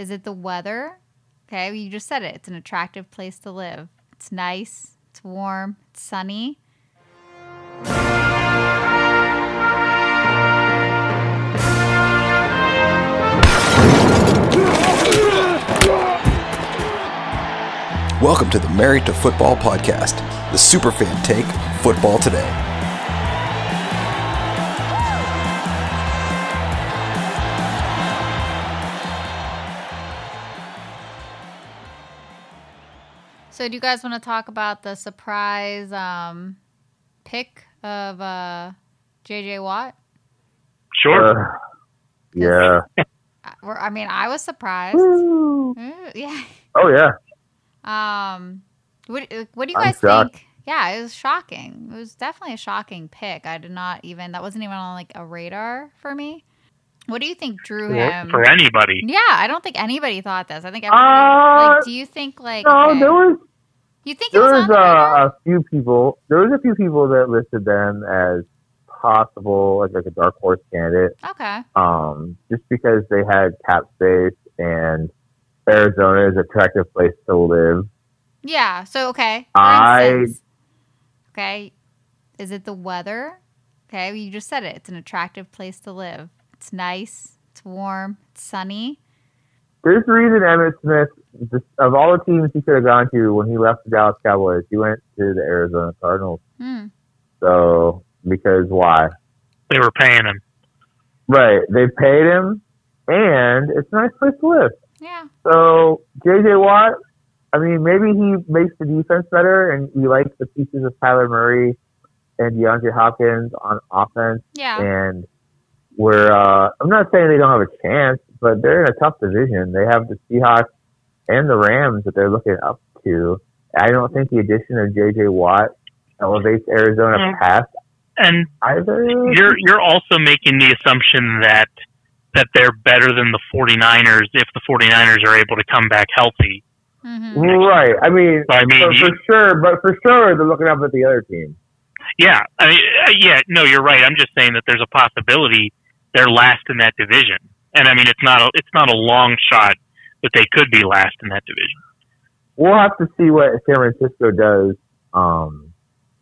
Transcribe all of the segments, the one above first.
Is it the weather? Okay, you just said it. It's an attractive place to live. It's nice, it's warm, it's sunny. Welcome to the Married to Football podcast, the superfan take football today. So, do you guys want to talk about the surprise um, pick of uh, JJ Watt? Sure. Uh, yeah. I- we're- I mean, I was surprised. Ooh, yeah. Oh yeah. Um, what what do you guys think? Yeah, it was shocking. It was definitely a shocking pick. I did not even that wasn't even on like a radar for me. What do you think drew him? for anybody. Yeah, I don't think anybody thought this. I think everybody. Uh, like, do you think like? No, okay, there was you think it there was, was on the radar? uh, a few people. There was a few people that listed them as possible, like like a dark horse candidate. okay. Um, just because they had cap space and Arizona is an attractive place to live. Yeah. So okay. I- instance, okay. Is it the weather? Okay, you just said it. It's an attractive place to live. It's nice. It's warm. It's sunny. There's a reason Emmitt Smith, just, of all the teams he could have gone to when he left the Dallas Cowboys, he went to the Arizona Cardinals. Hmm. So because why? They were paying him. Right. They paid him, and it's a nice place to live. Yeah. So JJ Watt, I mean, maybe he makes the defense better, and we like the pieces of Kyler Murray and DeAndre Hopkins on offense. Yeah. And we're, uh, I'm not saying they don't have a chance, but they're in a tough division. They have the Seahawks and the Rams that they're looking up to. I don't think the addition of JJ Watt elevates Arizona Mm. past And either. you're you're also making the assumption that that they're better than the 49ers if the 49ers are able to come back healthy. hmm Right. I mean, So, I mean, for, you- for sure, but for sure, they're looking up at the other team. Yeah, I mean, uh, yeah, no, you're right. I'm just saying that there's a possibility they're last in that division, and I mean, it's not a it's not a long shot that they could be last in that division. We'll have to see what San Francisco does um,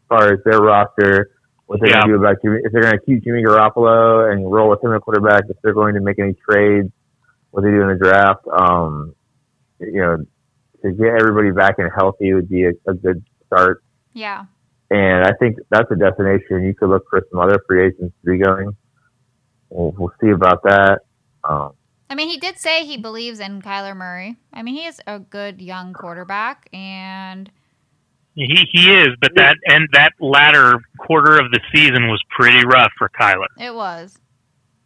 as far as their roster, what they're Yeah. going to do about Jimmy, if they're going to keep Jimmy Garoppolo and roll with him at quarterback, if they're going to make any trades, what they do in the draft. Um, you know, to get everybody back and healthy would be a, a good start. Yeah. And I think that's a destination. You could look for some other free agents to be going. We'll, we'll see about that. Um, I mean, he did say he believes in Kyler Murray. I mean, he is a good young quarterback, and He he is, but that and that latter quarter of the season was pretty rough for Kyler. it was.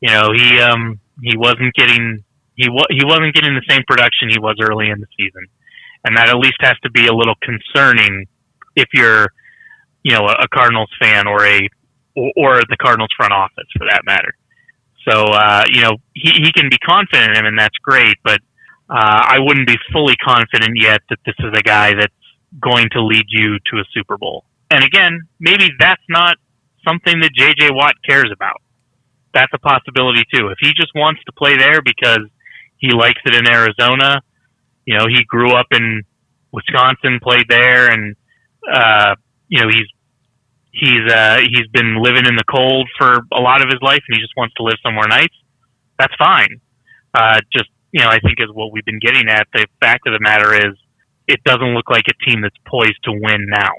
You know, he um he wasn't getting he wa- he wasn't getting the same production he was early in the season, and that at least has to be a little concerning if you're you know a, a Cardinals fan or a or, or the Cardinals front office for that matter. So uh, you know he he can be confident in him, and that's great, but uh, I wouldn't be fully confident yet that this is a guy that's going to lead you to a Super Bowl. And again, maybe that's not something that JJ Watt cares about that's a possibility too. If he just wants to play there because he likes it in Arizona, you know, he grew up in Wisconsin, played there, and uh, you know he's he's uh, he's been living in the cold for a lot of his life, and he just wants to live somewhere nice. That's fine. Uh, just you know, I think is what we've been getting at. The fact of the matter is, it doesn't look like a team that's poised to win now.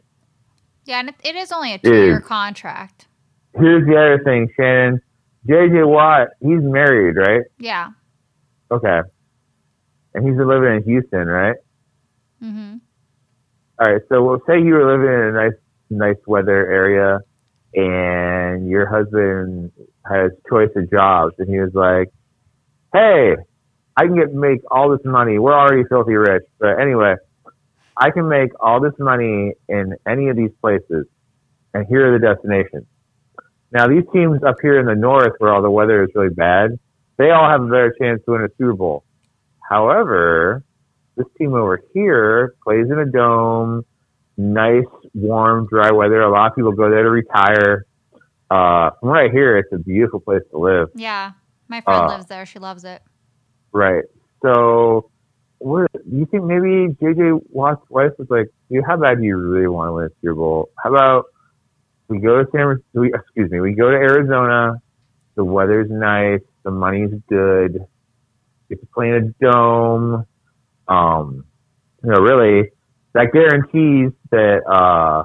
Yeah, and it, it is only a two-year contract. here's the other thing, Shannon. JJ Watt, he's married, right? Yeah. Okay. And he's been living in Houston, right? Mm hmm All right. So we'll say you were living in a nice, nice weather area, and your husband has choice of jobs, and he was like, "Hey, I can get make all this money. We're already filthy rich, but anyway, I can make all this money in any of these places, and here are the destinations." Now, these teams up here in the north, where all the weather is really bad, they all have a better chance to win a Super Bowl. However, this team over here plays in a dome, nice, warm, dry weather. A lot of people go there to retire. Uh, from right here, it's a beautiful place to live. Yeah. My friend Uh, lives there. She loves it. Right. So, what you think? Maybe JJ Watt's wife was like, "Dude, how bad do you really want to win a Super Bowl? How about we go to San? We, excuse me, we go to Arizona. The weather's nice. The money's good. Get to play in a dome. Um, you know, really, that guarantees that uh,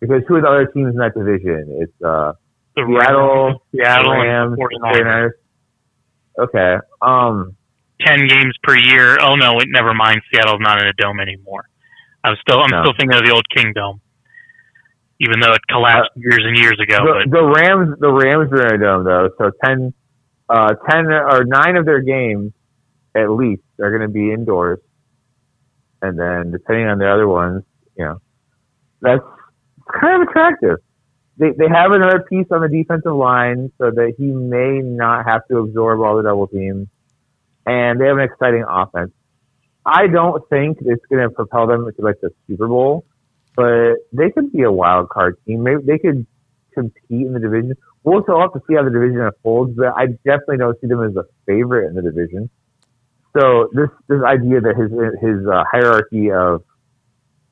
because who are the other teams in that division? It's uh, The Seattle, Seattle, Rams, and 49ers. 49ers. Okay. Um, ten games per year. Oh no, wait, never mind. Seattle's not in a dome anymore. I'm still I'm No. still thinking of the old Kingdome, even though it collapsed years and years ago. the, but the Rams, the Rams are in a dome though, so 10, uh, 10 or nine of their games at least are going to be indoors, and then depending on the other ones, you know, that's kind of attractive. They they have another piece on the defensive line so that he may not have to absorb all the double teams, and they have an exciting offense. I don't think it's going to propel them to like the Super Bowl, but they could be a wild card team. Maybe they could compete in the division. We'll still have to see how the division unfolds, but I definitely don't see them as a favorite in the division. So this this idea that his his uh, hierarchy of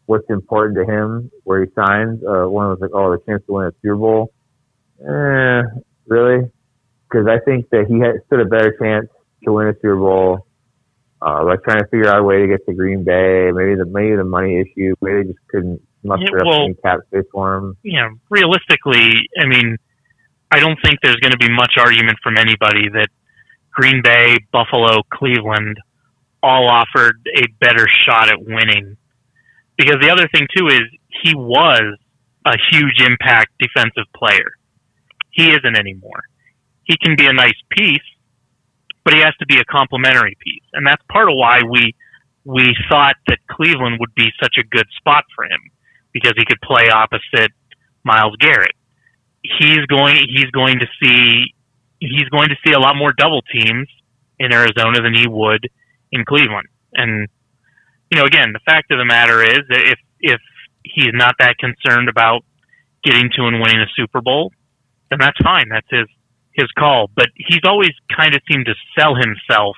what's important to him, where he signs, uh, one was like, oh, the chance to win a Super Bowl. Eh, really? Because I think that he had stood a better chance to win a Super Bowl. Uh, like trying to figure out a way to get to Green Bay, maybe the maybe the money issue, maybe they just couldn't muster Yeah, up well- any cap space for him. you know, realistically, I mean, I don't think there's going to be much argument from anybody that Green Bay, Buffalo, Cleveland all offered a better shot at winning. Because the other thing too is he was a huge impact defensive player. He isn't anymore. He can be a nice piece, but he has to be a complementary piece, and that's part of why we we thought that Cleveland would be such a good spot for him because he could play opposite Myles Garrett. He's going he's going to see he's going to see a lot more double teams in Arizona than he would in Cleveland. And you know, again, the fact of the matter is that if if he's not that concerned about getting to and winning a Super Bowl, then that's fine. That's his his call. But he's always kind of seemed to sell himself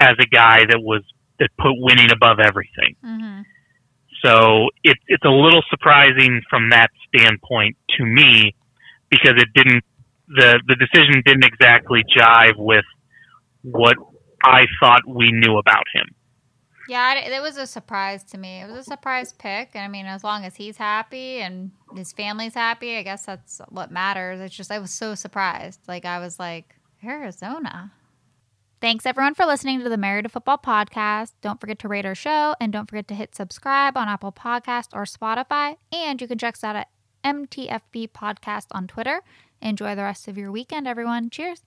as a guy that was that put winning above everything. hmm So it, it's a little surprising from that standpoint to me because it didn't the the decision didn't exactly jive with what I thought we knew about him. Yeah, I- it was a surprise to me. It was a surprise pick. And I mean, as long as he's happy and his family's happy, I guess that's what matters. It's just, I was so surprised. Like, I was like, Arizona. Thanks everyone for listening to the Married to Football podcast. Don't forget to rate our show and don't forget to hit subscribe on Apple Podcast or Spotify. And you can check us out at MTFB Podcast on Twitter. Enjoy the rest of your weekend, everyone. Cheers.